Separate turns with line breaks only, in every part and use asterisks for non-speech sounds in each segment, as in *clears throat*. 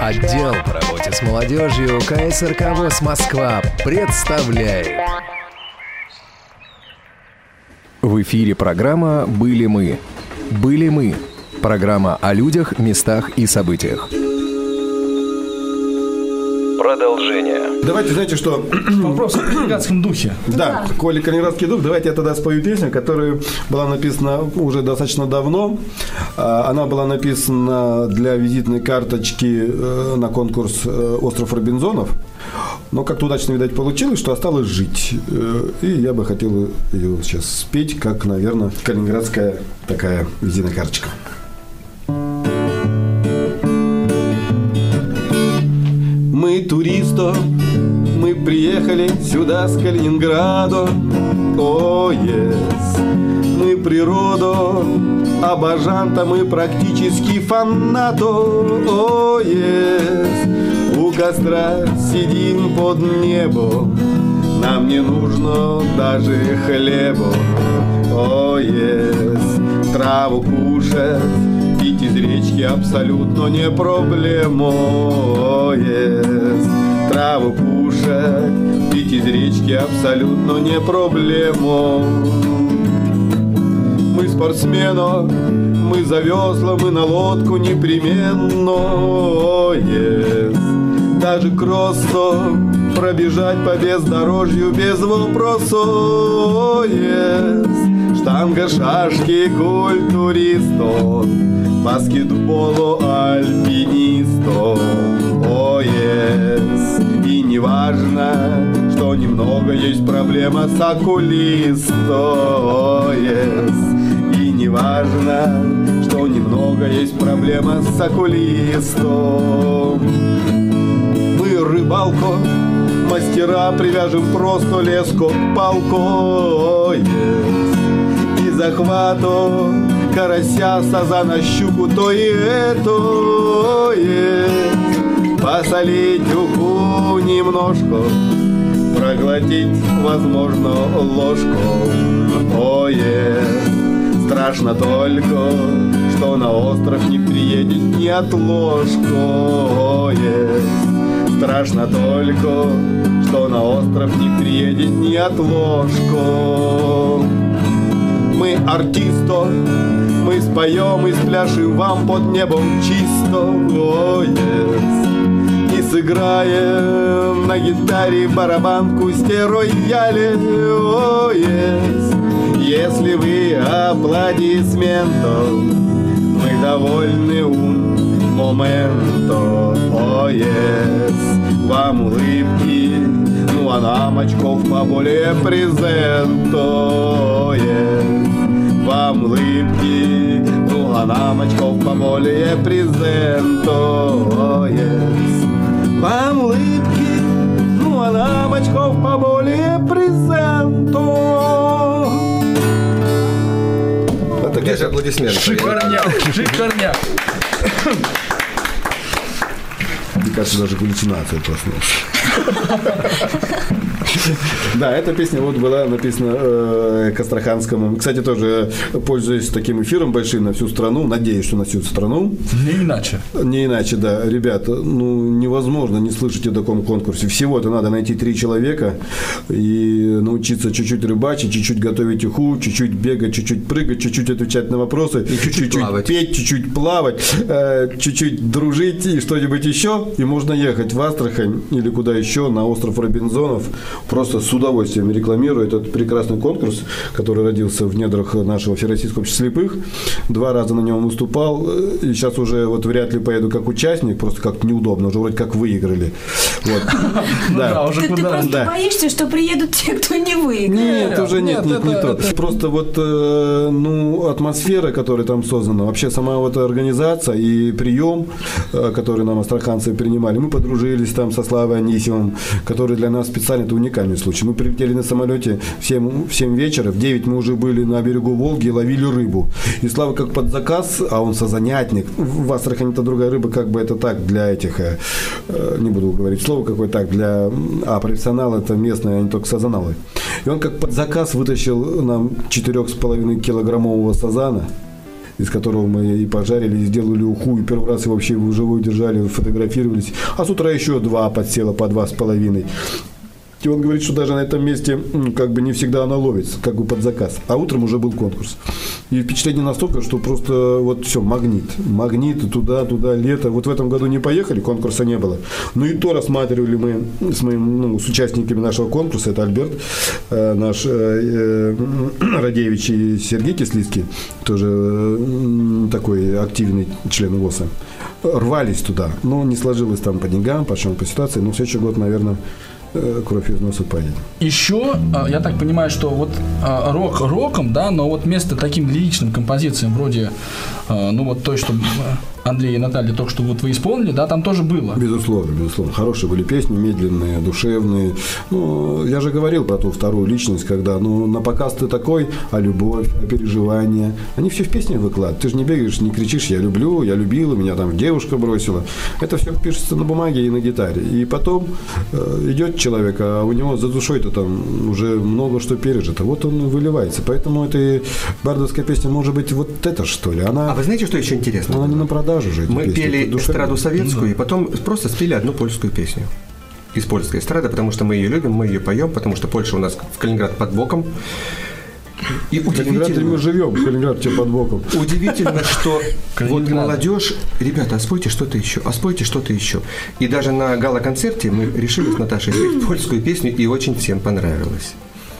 Отдел по работе с молодежью КСРК ВОЗ Москва представляет. В эфире программа «Были мы». «Были мы» – программа о людях, местах и событиях.
Продолжение.
Давайте, знаете что?
Вопрос о калининградском духе.
Да, Коли Калининградский дух, давайте я тогда спою песню, которая была написана уже достаточно давно. А, Она была написана для визитной карточки э, на конкурс э, «Остров Робинзонов». Но как-то удачно, видать, получилось, что осталось жить. Э, И я бы хотел ее сейчас спеть, как, наверное, калининградская такая визитная карточка. Туристы, мы приехали сюда с Калининграда. О, yes. Мы природу обожанта, мы практически фанато. О, yes. У костра сидим под небом, нам не нужно даже хлеба. О, yes. Траву кушать, пить из речки абсолютно не проблема. Траву кушать, пить из речки абсолютно не проблема. Мы спортсмена, мы за весла, мы на лодку непременно. Даже кроссо пробежать по бездорожью без вопросов. Штанга, шашки, культуристов, баскетболу, альпинистов. О, yes. И не важно, что немного есть проблема с окулистом. О, yes. И не важно, что немного есть проблема с окулистом. Мы рыбалку, мастера привяжем просто леску палку. О, yes. И захвату карася, сазана, щуку, то и это. О, yes. Посолить уху немножко, проглотить, возможно, ложку. О, yes. Страшно только, что на остров не приедет ни отложку. О, yes. Страшно только, что на остров не приедет ни отложку. Мы артисто, мы споем и спляшем вам под небом чисто. О, yes. И сыграем на гитаре барабанку стерояли. О, yes. Если вы аплодисментом, мы довольны un момento. О, yes. Вам улыбки, ну а нам очков поболее презенто. О, yes. Вам улыбки, ну а нам очков поболее yes. Вам улыбки, ну а нам очков поболее презенто. Вот такие же аплодисменты.
Шикарняк, шикарняк.
Мне кажется, даже галлюцинация проснулась. *laughs* Да, эта песня вот была написана э, к Астраханскому. Кстати, тоже пользуясь таким эфиром большим на всю страну, надеюсь, что на всю страну.
Не иначе.
Не иначе, да. Ребята, ну невозможно не слышать о таком конкурсе. Всего-то надо найти три человека и научиться чуть-чуть рыбачить, чуть-чуть готовить уху, чуть-чуть бегать, чуть-чуть прыгать, чуть-чуть отвечать на вопросы, чуть-чуть петь, чуть-чуть плавать, э, чуть-чуть дружить и что-нибудь еще. И можно ехать в Астрахань или куда еще на остров Робинзонов. Просто с удовольствием рекламирую этот прекрасный конкурс, который родился в недрах нашего Всероссийского общества слепых. Два раза на нем выступал. И сейчас уже вот вряд ли поеду как участник, просто как-то неудобно, уже вроде как выиграли. Вот. *laughs*
Да,
Да.
уже
Ты, просто
Да.
боишься, что приедут те, кто не выиграл.
Нет, уже нет,
нет,
нет, не
это-
то. Просто вот, э, ну, атмосфера, которая там создана, вообще сама вот организация и прием, э, который нам астраханцы принимали, мы подружились там со Славой Анисимовым, который для нас специально, это уникальный случай. Мы прилетели на самолете в 7, в 7 вечера, в 9 мы уже были на берегу Волги и ловили рыбу. И Слава как под заказ, а он созанятник. В Астрахани это другая рыба, как бы это так для этих, э, э, не буду говорить слово какое так, для, а профессионал это местные, они только сазаналы. И он как под заказ вытащил нам 4,5 килограммового сазана из которого мы и пожарили, и сделали уху, и первый раз его вообще живую держали, фотографировались. А с утра еще два подсела по два с половиной. И он говорит, что даже на этом месте как бы не всегда она ловится, как бы под заказ. А утром уже был конкурс. И впечатление настолько, что просто вот все, магнит. Магнит туда, туда, лето. Вот в этом году не поехали, конкурса не было. Ну и то рассматривали мы с моим, ну, с участниками нашего конкурса, это Альберт, э, наш э, э, Радевич и Сергей Кислицкий, тоже э, такой активный член ВОСа рвались туда, но не сложилось там по деньгам, по чем по ситуации, но в следующий год, наверное, кровь из носа поедет.
Еще, а, я так понимаю, что вот а, рок роком, да, но вот вместо таким лиричным композициям вроде, а, ну вот той, что Андрей и Наталья только что вот вы исполнили, да, там тоже было.
Безусловно, безусловно. Хорошие были песни, медленные, душевные. Ну, я же говорил про ту вторую личность, когда, ну, на показ ты такой, а любовь, а переживания. Они все в песнях выкладывают. Ты же не бегаешь, не кричишь, я люблю, я любила, меня там девушка бросила. Это все пишется на бумаге и на гитаре. И потом э, идет человек, а у него за душой-то там уже много что пережито. Вот он и выливается. Поэтому эта бардовская песня может быть вот это, что ли. Она,
А вы знаете, что еще интересно?
она не на продажу же. эти
Мы
песни.
пели эстраду советскую, и потом просто спели одну польскую песню. Из польской эстрады, потому что мы ее любим, мы ее поем, потому что Польша у нас в Калининград под боком. И
В Калининграде
удивительно,
мы живем, Калининград тебе под боком.
удивительно, что вот молодежь, ребята, а спойте что-то еще, а спойте что-то еще. И даже на гала-концерте мы решили с Наташей спеть польскую песню, и очень всем понравилось.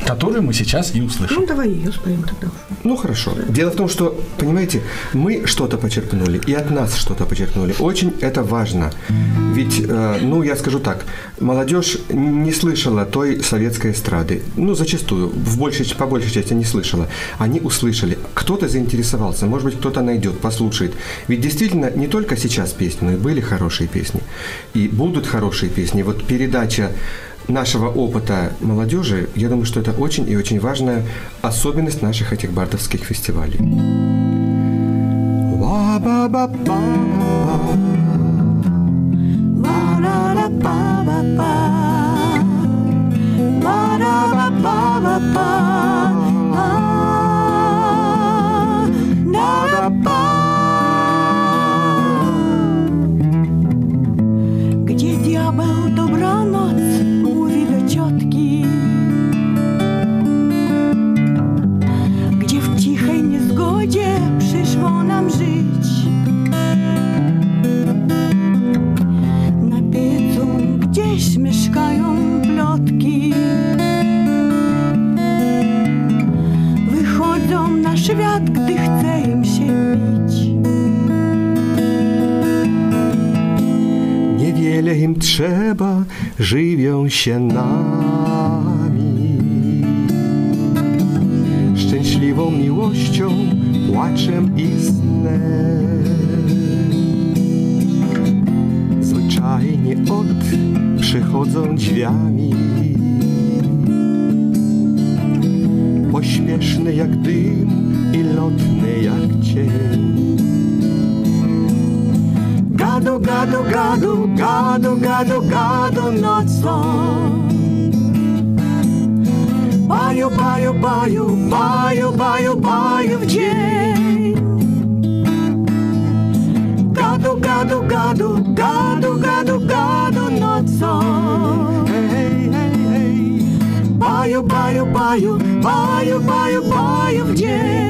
Которую мы сейчас и услышим.
Ну, давай ее споем тогда.
Ну хорошо. Дело в том, что, понимаете, мы что-то почерпнули, и от нас что-то почерпнули. Очень это важно. Ведь, э, ну, я скажу так, молодежь не слышала той советской эстрады. Ну, зачастую, в большей, по большей части не слышала. Они услышали. Кто-то заинтересовался, может быть, кто-то найдет, послушает. Ведь действительно не только сейчас песни, но и были хорошие песни. И будут хорошие песни. Вот передача нашего опыта молодежи, я думаю, что это очень и очень важная особенность наших этих бардовских фестивалей.
Gdzie
żywią się nami. Szczęśliwą miłością, płaczem i snem. Zwyczajnie od przychodzą drzwiami. Pośpieszny jak dym i lotny jak
gadu, gadu, gadu, gadu nocą. Baju, baju, baju, baju, baju, baju dzień. Gadu, gadu, gadu, gadu, gadu, gadu nocą. Baju, baju, baju, baju, baju, baju w dzień.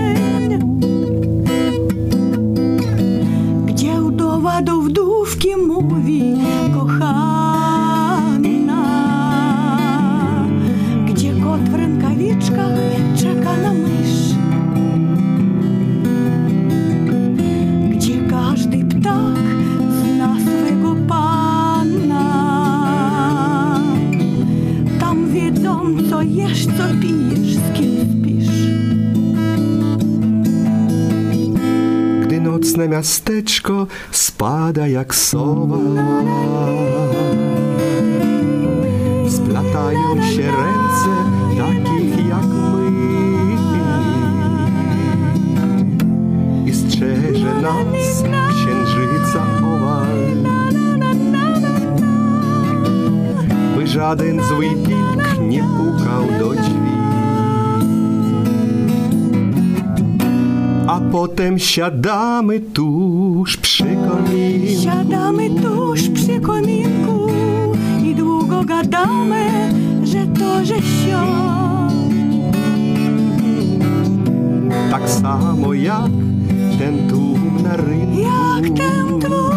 Nocne miasteczko spada jak sowa. Splatają się ręce takich jak my. I strzeże nas księżyca owal. By żaden zły wilk nie pukał do drzwi a Potem siadamy tuż przy kominku.
Siadamy tuż przy kominku i długo gadamy, że to, że sio.
Tak samo jak ten tłum na rynku.
Jak ten tłum.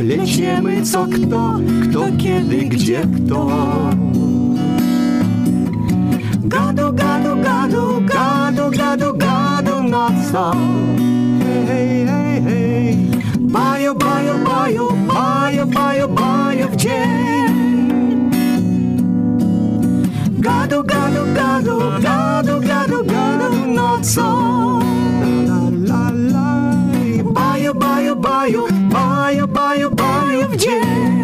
Lecimy co kto, kto kiedy, gdzie kto.
Baju, baju, baju, baju, baju w dzień. Gadu, gadu, gadu, gadu, gadu, gadu nocą.
La, la, la.
Baju, baju, baju, baju, baju, baju w dzień.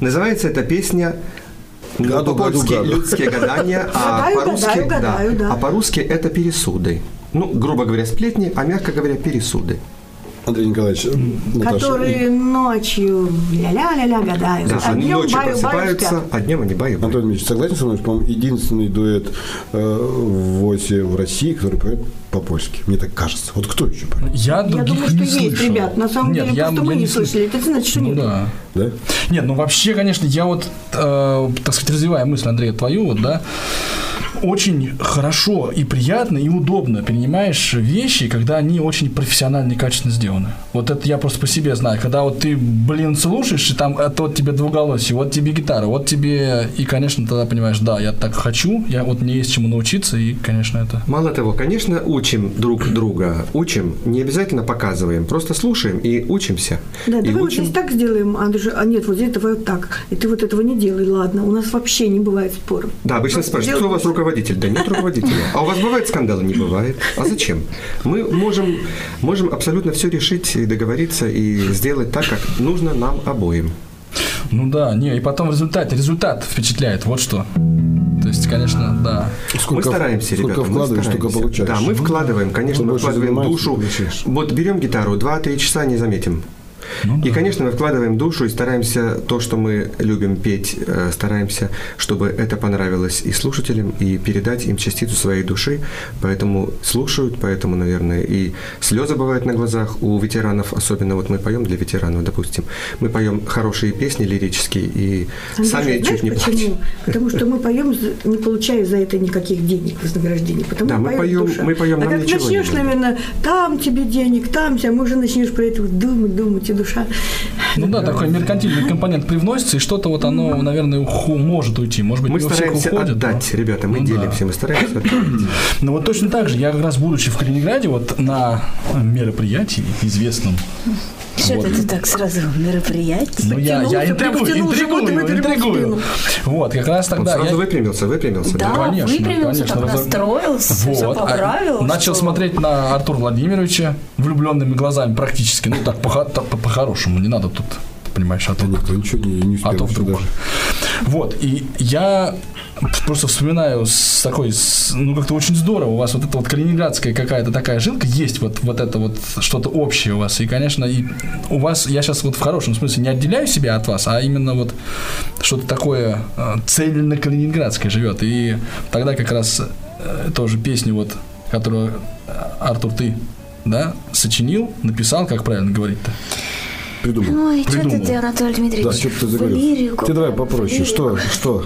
Называется эта песня ну,
Гаду,
по-польски
гаду, гаду.
«Людские гадания», а по-русски,
гадаю, да.
а по-русски это пересуды. Ну, грубо говоря, сплетни, а мягко говоря, пересуды.
Андрей Николаевич, Наташа,
Которые ночью ля-ля-ля-ля гадают.
Да,
а
они
днем
ночью
баю-баю
просыпаются,
спят.
а днем они баю
Антон Дмитриевич, согласен со мной, по-моему, единственный дуэт э, в ВОСе в России, который поет по-польски. Мне так кажется. Вот кто еще поет?
Я
Я думаю, что
не
есть,
слышал.
ребят. На самом
Нет,
деле,
я,
просто
я
мы не
слышал.
слышали. Это значит, что
Ну
нет.
да.
Да?
Нет, ну вообще, конечно, я вот, э, так сказать, развивая мысль Андрея твою, вот, да, очень хорошо и приятно и удобно принимаешь вещи, когда они очень профессионально и качественно сделаны. Вот это я просто по себе знаю. Когда вот ты, блин, слушаешь, и там это вот тебе двуголосие, вот тебе гитара, вот тебе... И, конечно, тогда понимаешь, да, я так хочу, я вот мне есть чему научиться, и, конечно, это...
Мало того, конечно, учим друг друга, учим, не обязательно показываем, просто слушаем и учимся.
Да,
и
давай вот
учим.
здесь так сделаем, а, даже- а нет, вот здесь давай вот так. И ты вот этого не делай, ладно. У нас вообще не бывает споров.
Да, обычно спрашивают, кто у вас руководитель? Да нет руководителя. А у вас бывают скандалы? Не бывает. А зачем? Мы можем, можем абсолютно все решить и договориться и сделать так, как нужно нам обоим.
Ну да, не, и потом в результате, результат впечатляет, вот что. То есть, конечно, да.
мы стараемся,
сколько
ребята. мы
вкладываешь, столько получаешь.
Да, мы вкладываем, конечно, мы вкладываем душу. Вот берем гитару, 2-3 часа не заметим.
Ну
и, конечно, мы вкладываем душу и стараемся то, что мы любим петь, э, стараемся, чтобы это понравилось и слушателям, и передать им частицу своей души. Поэтому слушают, поэтому, наверное, и слезы бывают на глазах у ветеранов, особенно вот мы поем для ветеранов, допустим. Мы поем хорошие песни лирические и
Андрюша,
сами
знаешь
чуть не
почему?
плачем.
Потому что мы поем, не получая за это никаких денег, вознаграждений. Потому
Да, мы поем-
душа.
мы поем,
а
нам
как начнешь, наверное, там тебе денег, там тебя, уже начнешь про это думать, думать, и душа.
Ну да, такой меркантильный компонент привносится, и что-то вот оно, наверное, уху- может уйти. Может быть,
Мы
не у всех
стараемся
уходит. но-
отдать, ребята, мы
Ну да.
делимся, мы стараемся отдать. *clears throat*
Ну вот точно так же, я как раз будучи в Калининграде, вот на мероприятии известном,
Что
Вот.
это ты так сразу мероприятие?
ну я, я интригую,
втянул
интригую, интригую. Вот, как раз
Он
тогда
сразу
я...
выпрямился, выпрямился.
Да,
конечно,
выпрямился,
конечно,
так
разо-
настроился, все
Вот, а
поправил.
начал
что-
смотреть на Артура Владимировича влюбленными глазами практически, ну так по- так по- по-хорошему, не надо тут, понимаешь, а то
Никто ничего не, не успел
а то вдруг.
даже.
Вот, и я просто вспоминаю с такой, с- ну как-то очень здорово, у вас вот эта вот калининградская какая-то такая жилка, есть вот, вот это вот что-то общее у вас, и, конечно, и у вас, я сейчас вот в хорошем смысле не отделяю себя от вас, а именно вот что-то такое э, цельно-калининградское живет, и тогда как раз э, тоже песню вот, которую э, Артур ты, да, сочинил, написал, как правильно говорить-то?
Придумал.
Ой, что
Придумал.
ты, Анатолий Дмитриевич,
Да, что ты заговорил?
лирику,
Ты давай попроще.
лирику.
Что? Что?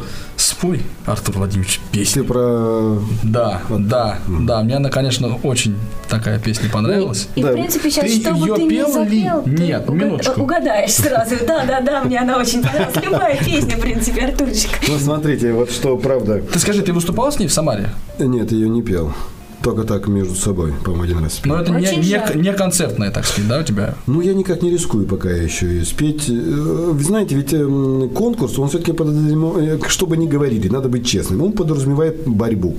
Спой, Артур Владимирович, песню.
Ты про...
Да, да, да. Мне она, конечно, очень такая песня понравилась.
И,
Да.
в принципе, сейчас,
Ты
что бы ты
ли?
запел, ты
Нет,
угад-
минуточку.
угадаешь сразу. Да-да-да, мне она очень понравилась. Любая песня, в принципе, Артурчик.
Ну, смотрите, вот что правда.
Ты скажи, ты выступал с ней в Самаре?
Нет, ее не пел. Только так между собой, по-моему, один раз спел.
Но это не,
Очень
не,
жаль.
не концертная, так сказать, да, у тебя?
Ну, я никак не рискую пока еще ее спеть. Э, Вы знаете, ведь эм, конкурс, он все-таки, чтобы не говорили, надо быть честным, он подразумевает борьбу.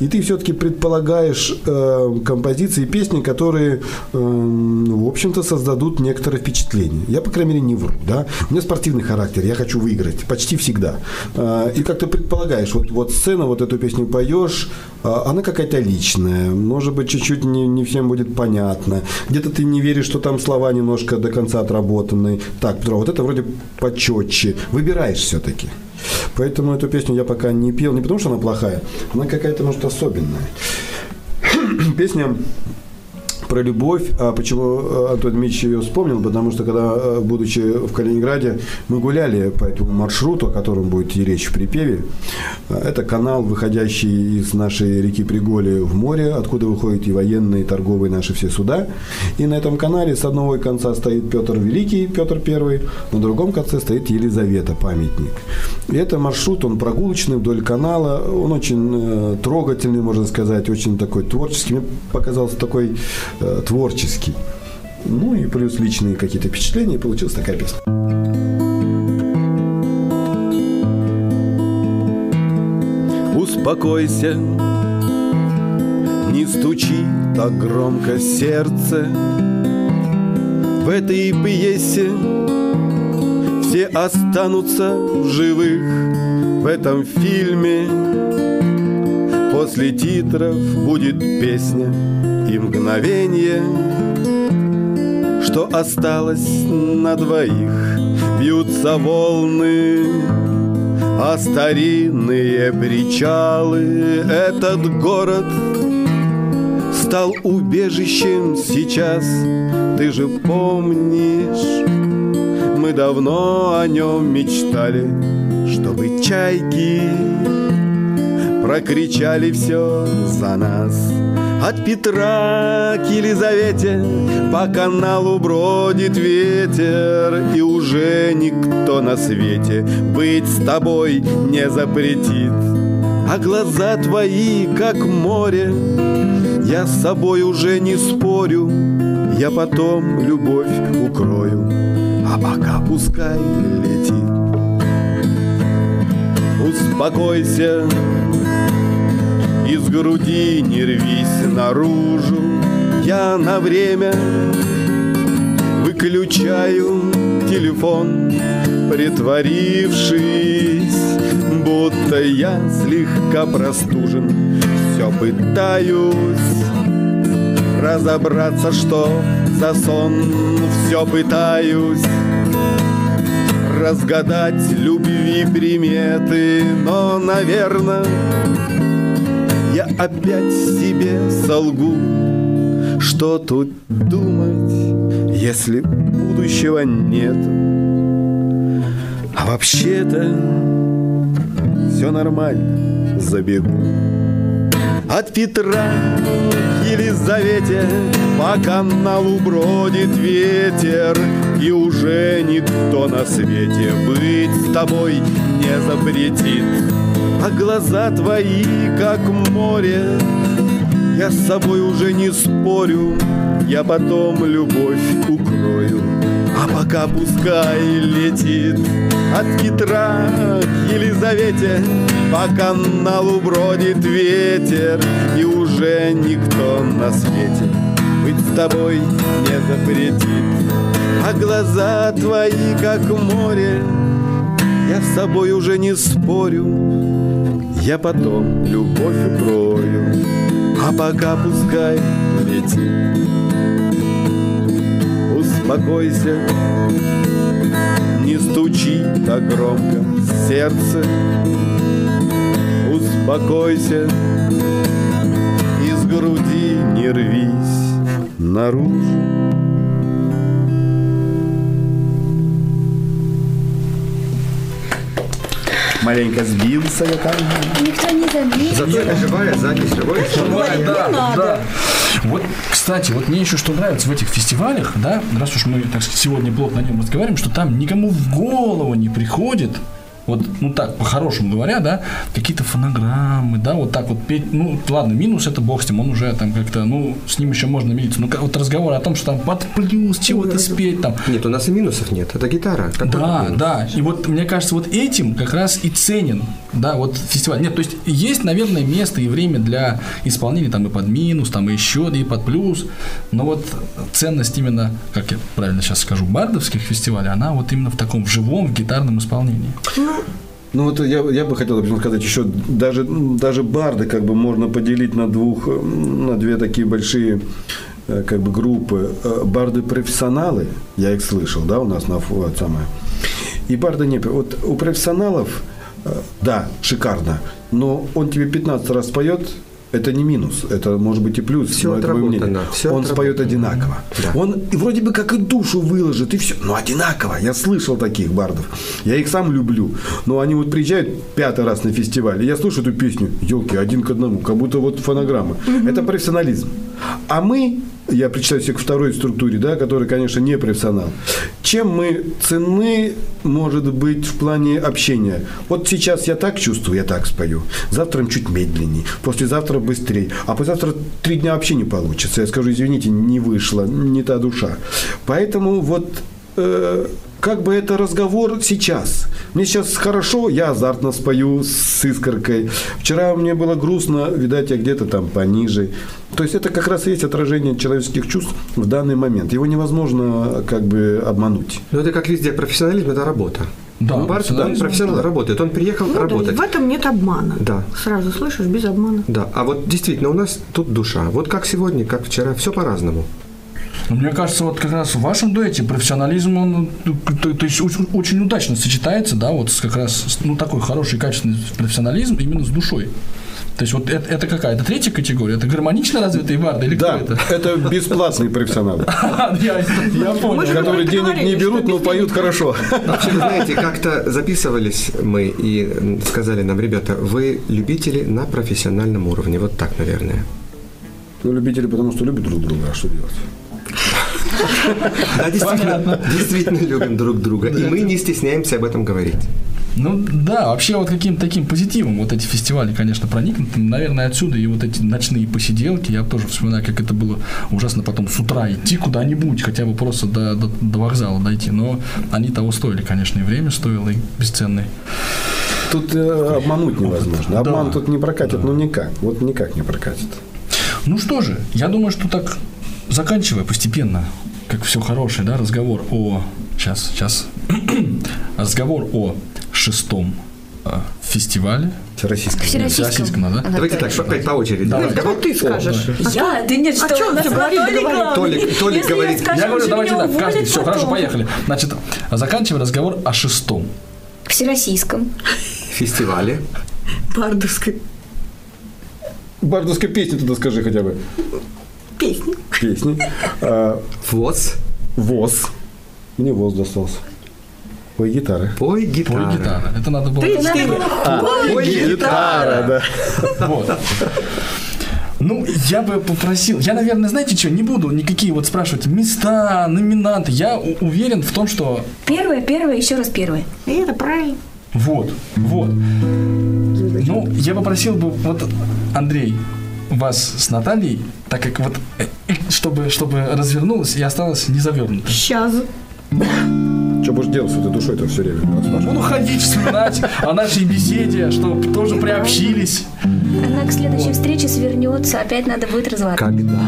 И ты все-таки предполагаешь э, композиции, песни, которые, э, в общем-то, создадут некоторое впечатление. Я, по крайней мере, не вру. Да? У меня спортивный характер, я хочу выиграть почти всегда. Э, и как ты предполагаешь, вот, вот сцена, вот эту песню поешь, э, она какая-то личная, может быть, чуть-чуть не, не всем будет понятно. Где-то ты не веришь, что там слова немножко до конца отработаны. Так, Петро, вот это вроде почетче. Выбираешь все-таки. Поэтому эту песню я пока не пел, не потому что она плохая, она какая-то, может, особенная. *clears throat*
песня про любовь. А почему э, Антон Дмитриевич ее вспомнил? Потому что, когда, э, будучи в Калининграде, мы гуляли по этому маршруту, о котором будет идти речь в припеве. Э, Это канал, выходящий из нашей реки Приголи в море, откуда выходят и военные, и торговые наши все суда. И на этом канале с одного конца стоит Петр Великий, Петр Первый, на другом конце стоит Елизавета, памятник. И это маршрут, он прогулочный вдоль канала, он очень трогательный, можно сказать, очень такой творческий. Мне показался такой э, творческий. Ну и плюс личные какие-то впечатления, и получилась такая песня.
Успокойся, не стучи так громко сердце. В этой пьесе все останутся в живых. В этом фильме после титров будет песня и мгновение, что осталось на двоих. Бьются волны, а старинные причалы. Этот город стал убежищем сейчас. Ты же помнишь, мы давно о нем мечтали Чтобы чайки прокричали все за нас от Петра к Елизавете По каналу бродит ветер И уже никто на свете Быть с тобой не запретит. А глаза твои, как море Я с собой уже не спорю Я потом любовь укрою А пока пускай летит. Успокойся, из груди не рвись наружу. Я на время выключаю телефон Притворившись, будто я слегка простужен. Все пытаюсь разобраться, что за сон. Все пытаюсь разгадать любви приметы Но, наверное, опять себе солгу. Что тут думать, если будущего нет? А вообще-то все нормально, забегу. От Петра к Елизавете По каналу бродит ветер И уже никто на свете Быть с тобой не запретит А глаза твои, как море Я с собой уже не спорю Я потом любовь укрою. А пока пускай летит от Петра к Елизавете По каналу бродит ветер И уже никто на свете Быть с тобой не запретит. А глаза твои, как море Я с собой уже не спорю Я потом любовь укрою А пока пускай летит. Успокойся Не стучи так громко сердце. Успокойся Из груди не рвись наружу
Маленько сбился я там.
Никто не заметил.
Зато это живая запись, живой
Ой,
да,
не надо.
да. Вот, кстати, вот мне еще что нравится в этих фестивалях, да, раз уж мы, так сказать, сегодня плотно о нем разговариваем, что там никому в голову не приходит вот, ну так, по-хорошему говоря, да, какие-то фонограммы, да, вот так вот петь, ну, ладно, минус это бог с ним, он уже там как-то, ну, с ним еще можно мириться, ну, вот разговор о том, что там под плюс чего-то спеть там.
Нет, у нас и минусов нет, это гитара. Какой
Да,
минус?
да. И вот мне кажется, вот этим как раз и ценен, да, вот фестиваль. Нет, то есть есть, наверное, место и время для исполнения там и под минус, там и еще, и под плюс. Но вот ценность именно, как я правильно сейчас скажу, бардовских фестивалей, она вот именно в таком в живом, в гитарном исполнении.
Ну вот я, я бы хотел например, сказать еще, даже, даже барды как бы можно поделить на двух, на две такие большие э, как бы группы. Э, Барды-профессионалы, я их слышал, да, у нас на это самое. И барды не Вот у профессионалов, э, да, шикарно, но он тебе 15 раз поет,
это не минус, это может быть и плюс.
Всё
но это мое
отработано,
мнение.
всё
Он споет одинаково.
Да.
Он и вроде бы как и душу выложит, и все. Но одинаково. Я слышал таких бардов. Я их сам люблю. Но они вот приезжают пятый раз на фестиваль, и я слушаю эту песню, елки, один к одному, как будто вот фонограмма. Это профессионализм. А мы, я причитаю себя к второй структуре, да, который, конечно, не профессионал. Чем мы ценны, может быть, в плане общения? Вот сейчас я так чувствую, я так спою. Завтра чуть медленнее, послезавтра быстрее. А послезавтра три дня вообще не получится. Я скажу, извините, не вышло, не та душа. Поэтому вот э, как бы это разговор сейчас. Мне сейчас хорошо, я азартно спою с искоркой. Вчера мне было грустно, видать, я где-то там пониже. То есть это как раз и есть отражение человеческих чувств в данный момент. Его невозможно как бы обмануть.
Ну, это как везде, профессионализм – это работа.
Да,
Ну, Барт, он
профессионализм,
профессионал работает, он приехал
Ну, да,
работать.
в этом нет обмана.
Да.
Сразу слышишь, без обмана.
Да, а вот действительно у нас тут душа. Вот как сегодня, как вчера, все по-разному.
Ну, мне кажется, вот как раз в вашем дуэте профессионализм, он, ну, то, то есть очень, очень удачно сочетается, да, вот с как раз, ну, такой хороший, качественный профессионализм именно с душой. То есть вот это, это какая? Это третья категория? Это гармонично развитые барды или
Да,
кто это?
это бесплатные профессионалы, *laughs*
Я, я понял.
Которые денег не берут, но поют хорошо.
Вообще, вы знаете, как-то записывались мы и сказали нам, ребята, вы любители на профессиональном уровне. Вот так, наверное.
Ну, любители, потому что любят друг друга, а что делать?
Да, действительно, действительно любим друг друга. И мы не стесняемся об этом говорить.
Ну да, вообще вот каким-то таким позитивом вот эти фестивали, конечно, проникнуты. Наверное, отсюда и вот эти ночные посиделки. Я тоже вспоминаю, как это было ужасно потом с утра идти куда-нибудь, хотя бы просто до, до, до вокзала дойти. Но они того стоили, конечно, и время стоило, и бесценное.
Тут э, обмануть невозможно. Обман
Да.
тут не прокатит, ну никак. Вот никак не прокатит.
Ну что же, я думаю, что так заканчивая постепенно, как все хорошее, да, разговор о... Сейчас, сейчас. *clears throat* разговор о шестом э, фестивале.
Всероссийский.
Всероссийском.
Всероссийском, да?
Давайте так, опять по очереди.
Давай.
Разговор.
Ты скажешь.
Я? Да нет,
о
что
чем
у нас
ты
на
говоришь,
Толик
говори.
главный.
Толик- Толик
Если
говорит.
Я, скажу,
Я говорю, давайте так, каждый, все, хорошо, поехали. Значит, заканчивая разговор о шестом.
Всероссийском.
Фестивале.
Бардовской
Бардовской песни туда скажи хотя бы.
песни.
Песни. А,
ВОЗ.
ВОЗ. Мне ВОЗ достался. Ой, гитары.
Пой
Пой
гитара.
гитара. Это надо было...
Три, четыре.
Пой гитара.
да.
Вот. Ну, я бы попросил, я, наверное, знаете что, не буду никакие вот спрашивать места, номинанты. Я уверен в том, что
Первое, первое, еще раз первое.
И это правильно.
вот, вот. Ну, я попросил бы, вот, Андрей, вас с Натальей, так как вот, э, чтобы, чтобы развернулось и осталось не завернуто.
Сейчас.
Что будешь делать с этой душой-то все время?
Буду ходить, вспоминать о нашей беседе, чтобы тоже приобщились.
Она к следующей встрече свернется, опять надо будет разворачивать.
Когда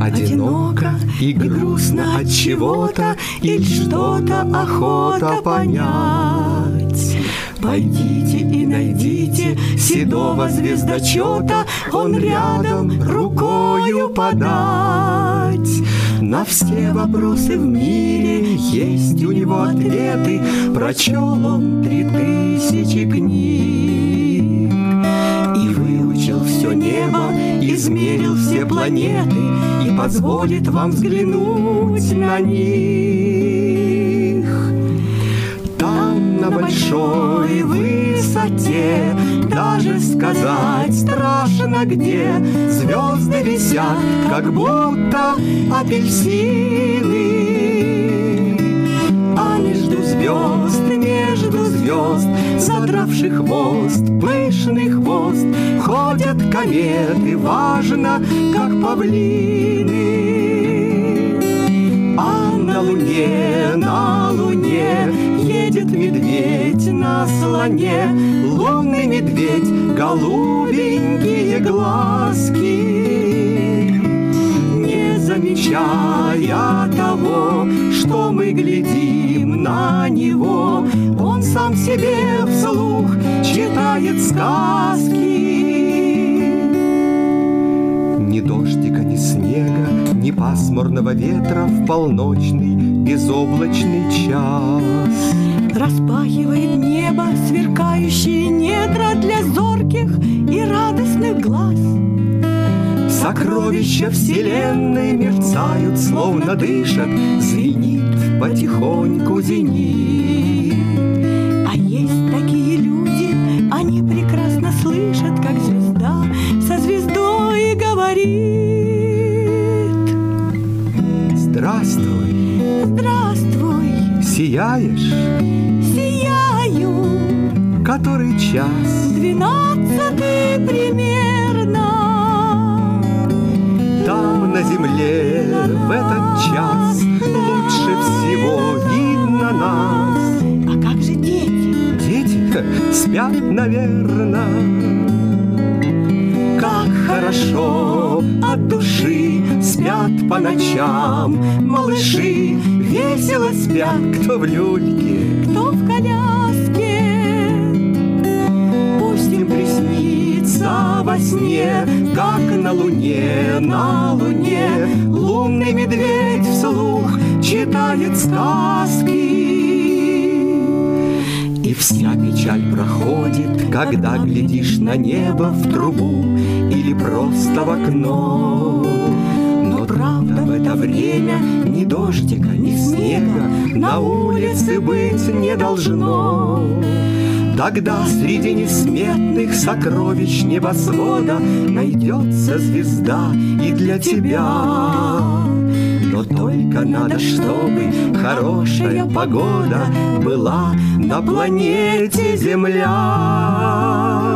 одиноко и грустно от чего-то или что-то охота понять. Пойдите и найдите седого звездочета, он рядом рукою подать. На все вопросы в мире есть у него ответы, прочел он три тысячи книг. И выучил все небо, измерил все планеты И позволит вам взглянуть на них на большой высоте Даже сказать страшно где Звезды висят, как будто апельсины а между звезд, между звезд, задравший хвост, пышный хвост, ходят кометы, важно, как павлины. А на луне, на луне едет медведь на слоне, лунный медведь, голубенькие глазки не замечая того, что мы глядим на него. Он сам себе вслух читает сказки. Ни дождика, ни снега, ни пасмурного ветра в полночный безоблачный час.
Распахивает небо сверкающие недра для зорких и радостных глаз.
Сокровища вселенной мерцают, словно дышат, Звенит потихоньку зенит. Сияешь,
сияю,
который час?
двенадцатый примерно.
Там на земле в этот час Лучше всего видно нас.
А как же дети?
Дети спят, наверное. Как хорошо от души спят по ночам малыши. Весело спят, кто в люльке,
Кто в коляске?
Пусть им приснится во сне, как на луне, на луне Лунный медведь вслух читает сказки. И вся печаль проходит, когда глядишь на небо в трубу Или просто в окно. Правда в это время ни дождика, ни снега На улице быть не должно. Тогда среди несметных сокровищ небосвода Найдется звезда и для тебя. Но только надо, чтобы хорошая погода Была на планете Земля.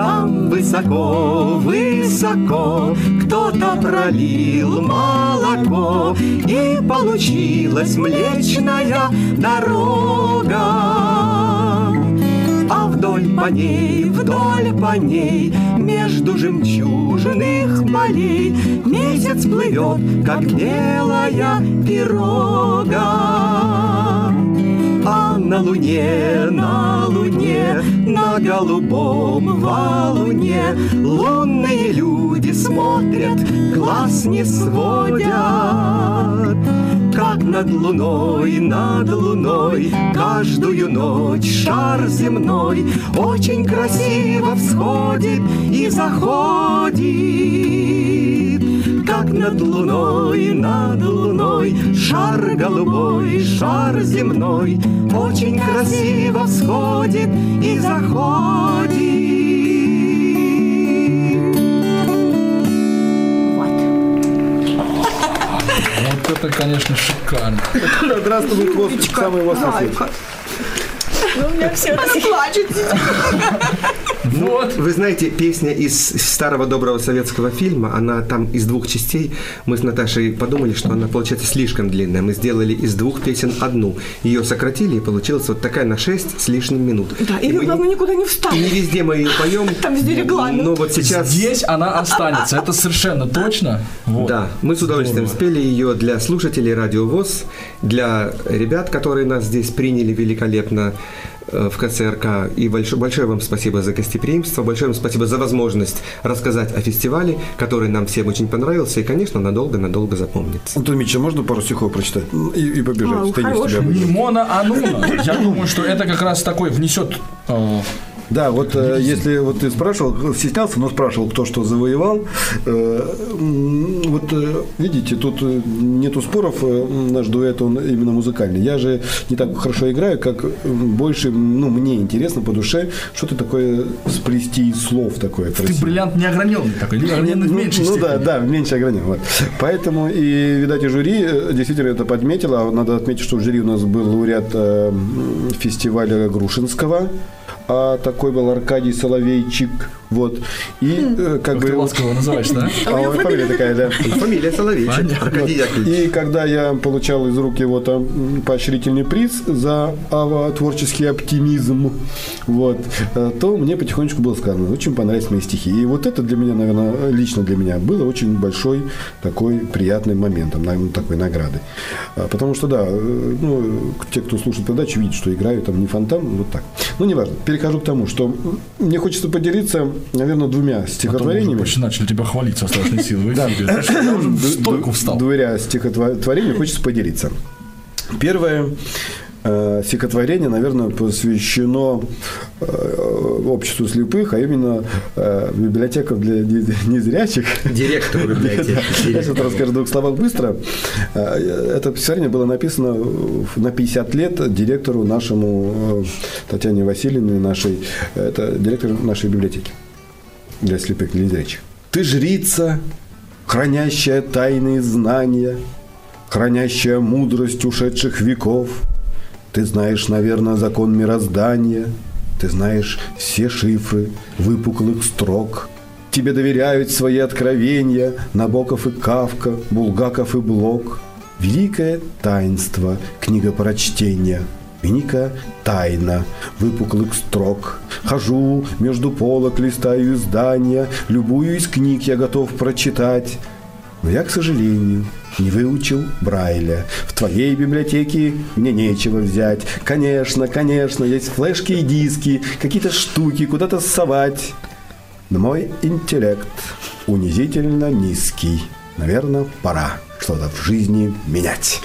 Там высоко, высоко кто-то пролил молоко, И получилась млечная дорога. А вдоль по ней, вдоль по ней, Между жемчужных полей Месяц плывет, как белая пирога. А на луне, на луне, на голубом валуне Лунные люди смотрят, глаз не сводят. Как над луной, над луной Каждую ночь шар земной Очень красиво всходит и заходит Как над луной, над луной Шар голубой, шар земной Очень красиво всходит и заходит
Вот это, конечно, шикарно.
Здравствуй, хвост, самый вас на свете.
Ну, у меня все *laughs*
Вот.
Вы знаете, песня из старого доброго советского фильма, она там из двух частей. Мы с Наташей подумали, что она получается слишком длинная. Мы сделали из двух песен одну. Ее сократили, и получилась вот такая на 6 с лишним минут.
Да, и,
мы
вы, главное, никуда не
и
встали.
не везде мы ее поем. *laughs*
Там везде регламент.
Но вот сейчас...
Здесь она останется, это совершенно точно. Вот.
Да, мы с удовольствием
Здорово.
спели ее для слушателей Радио ВОЗ, для ребят, которые нас здесь приняли великолепно в КЦРК. И большое, большое вам спасибо за гостеприимство, большое вам спасибо за возможность рассказать о фестивале, который нам всем очень понравился и, конечно, надолго-надолго запомнится.
Антон Митча, можно пару стихов прочитать? И, и побежать.
А,
тебя.
Нимона Ануна. Я думаю, что это как раз такой внесет э,
Да, вот э, если вот ты спрашивал, стеснялся, но спрашивал, кто что завоевал. Э, вот э, видите, тут э, нету споров, э, наш дуэт, он именно музыкальный. Я же не так хорошо играю, как больше, ну, мне интересно по душе, что-то такое сплести из слов такое
Ты
красивое.
бриллиант неограненный такой, неограненный в
Ну,
меньшей
ну, да, да, в меньшей ограничении. Вот. Поэтому и, видать, и жюри э, действительно это подметило. А Надо отметить, что в жюри у нас был лауреат э, фестиваля Грушинского. А такой был Аркадий Соловейчик. Вот. И э, как бы...
ты ласково называешь, да? *laughs*
А у него фамилия такая, да.
Фамилия Соловейчик.
И когда я получал из рук его там поощрительный приз за творческий оптимизм, вот, э, то мне потихонечку было сказано, очень понравились мои стихи. И вот это для меня, наверное, лично для меня было очень большой такой приятным моментом, ну, такой награды. А, Потому что, да, э, ну, те, кто слушает передачу, видят, что играю там не фонтан, вот так. Ну, неважно. Перехожу к тому, что мне хочется поделиться, наверное, двумя
А
стихотворениями.
почти начали тебя хвалить со страшной силой
Да.
Я уже стойку встал.
Дверя стихотворения хочется поделиться. Первое э, стихотворение, наверное, посвящено э, обществу слепых, а именно э, библиотека для не- незрячих.
Директору библиотеки. *laughs*
Я сейчас расскажу в двух словах быстро. Это стихотворение было написано на 50 лет директору нашему Татьяне Васильевне, нашей, это директор нашей библиотеки для слепых, для незрячих. Ты жрица, хранящая тайные знания, хранящая мудрость ушедших веков. Ты знаешь, наверное, закон мироздания, ты знаешь все шифры выпуклых строк. Тебе доверяют свои откровения Набоков и Кавка, Булгаков и Блок. Великое таинство книгопрочтения – Великая тайна выпуклых строк. Хожу между полок, листаю издания, любую из книг я готов прочитать. Но я, к сожалению, не выучил Брайля. В твоей библиотеке мне нечего взять. Конечно, конечно, есть флешки и диски, какие-то штуки куда-то совать. Но мой интеллект унизительно низкий. Наверное, пора что-то в жизни менять.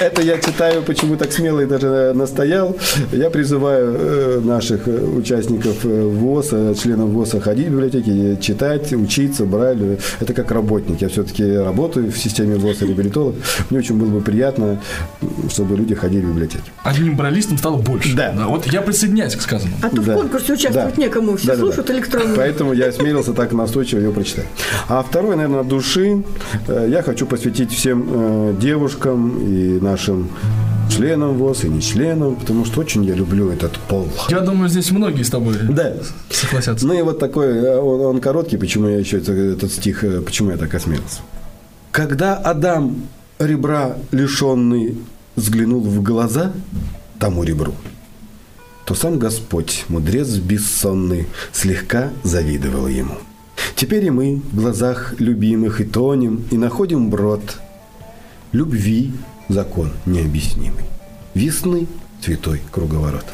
Это я читаю, почему так смело и даже настоял. Я призываю э, наших э, участников э, ВОЗ, членов ВОЗа ходить в библиотеки, читать, учиться, брайлю. Это как работник. Я все-таки работаю в системе ВОЗ и реабилитолог. Мне очень было бы приятно, чтобы люди ходили в библиотеки.
Одним бралистом стало больше.
Да.
Вот я присоединяюсь к сказанному.
А то
Да.
в конкурсе участвовать
Да.
некому, все слушают электронно.
Поэтому я осмелился так настойчиво ее прочитать. А второй, наверное, от души э, я хочу посвятить всем э, девушкам и нашим членам ВОЗ и не членам, потому что очень я люблю этот пол.
Я думаю, здесь многие с тобой
Да.
согласятся.
Ну и вот такой, э, он, он короткий, почему я еще это- этот стих, почему я так осмелился. Когда Адам, ребра лишенный, взглянул в глаза тому ребру, то сам Господь, мудрец бессонный, слегка завидовал ему. Теперь и мы в глазах любимых и тонем, и находим брод. Любви закон необъяснимый. Весны святой круговорот.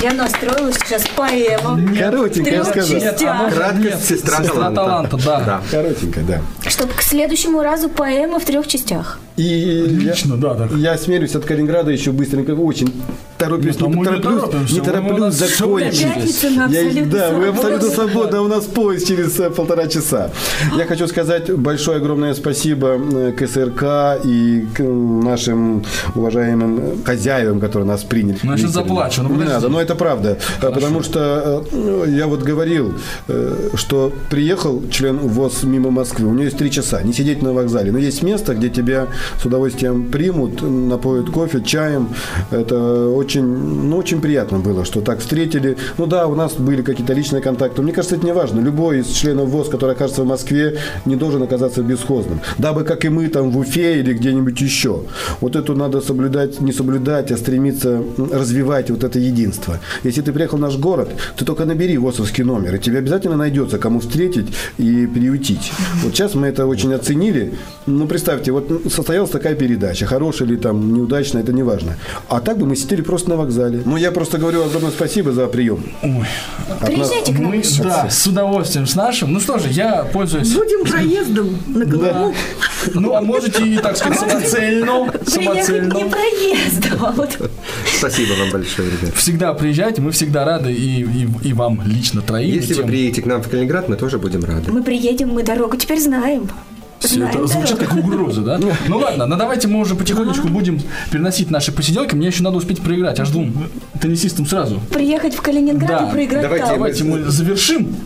Я настроилась сейчас поэма.
Коротенько я
В трех
сказал.
Краткость сестра таланта.
да.
Коротенько, да.
Чтобы к следующему разу поэма в трех частях.
И
Лично, да, так.
я, я смелюсь от Калининграда еще быстренько, очень тороплюсь,
Нет, ну
не, тороплюсь,
торопимся,
не тороплюсь закончить.
Пятница на
Я- да, вы абсолютно
свободны.
а у нас поезд через э, полтора часа. Я хочу сказать большое огромное спасибо э, КСРК и к нашим уважаемым хозяевам, которые нас приняли.
Ну, я сейчас заплачу, ну,
Не надо, но это правда. Э, Потому что э, ну, я вот говорил, э, что приехал член ВОЗ мимо Москвы, у него есть три часа, не сидеть на вокзале, но есть место, где тебя с удовольствием примут, напоят кофе, чаем. Это очень, ну, очень приятно было, что так встретили. Ну да, у нас были какие-то личные контакты. Мне кажется, это не важно. Любой из членов ВОЗ, который окажется в Москве, не должен оказаться бесхозным. Дабы, как и мы, там в Уфе или где-нибудь еще. Вот эту надо соблюдать, не соблюдать, а стремиться развивать вот это единство. Если ты приехал в наш город, ты только набери ВОСовский номер, и тебе обязательно найдется, кому встретить и приютить. Вот сейчас мы это очень оценили. Ну, представьте, вот состоялась такая передача, хорошая или там неудачная, это не важно. А так бы мы сидели просто на вокзале. Ну, я просто говорю огромное спасибо за прием.
Ой,
Приезжайте к нам.
мы, да, с удовольствием с нашим. Ну что же, я пользуюсь...
Будем проездом на голову.
Ну, а можете и, так сказать, самоцельно,
Приехать
самоцельно.
не проездом, а вот
Спасибо вам большое, ребят.
Всегда приезжайте, мы всегда рады и, и, и вам лично троим. и
Если вы
тем-
приедете к нам в Калининград, мы тоже будем рады.
мы приедем, мы дорогу теперь знаем. Знаем
это звучит как угроза, да? Ну ладно, ну давайте мы уже потихонечку будем переносить наши посиделки. Мне еще надо успеть проиграть аж двум теннисистам сразу.
Приехать в Калининград
Да,
и проиграть
давайте
там.
Давайте мы завершим.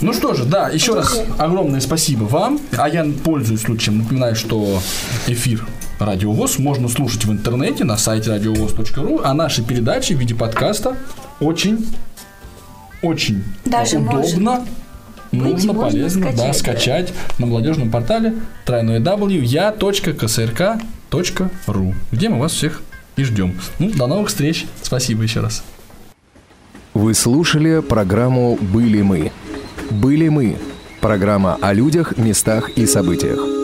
Ну что же, да, еще раз огромное спасибо вам. А я пользуюсь случаем, напоминаю, что эфир Радио ВОЗ можно слушать в интернете на сайте радиовоз.ру, а наши передачи в виде подкаста очень, очень
Даже
удобно, нужно,
можно
полезно, да,
скачать, да.
скачать на молодежном портале www.ya.ksrk.ru, где мы вас всех и ждем. Ну, до новых встреч. Спасибо еще раз.
Вы слушали программу «Были мы». «Были мы» – программа о людях, местах и событиях.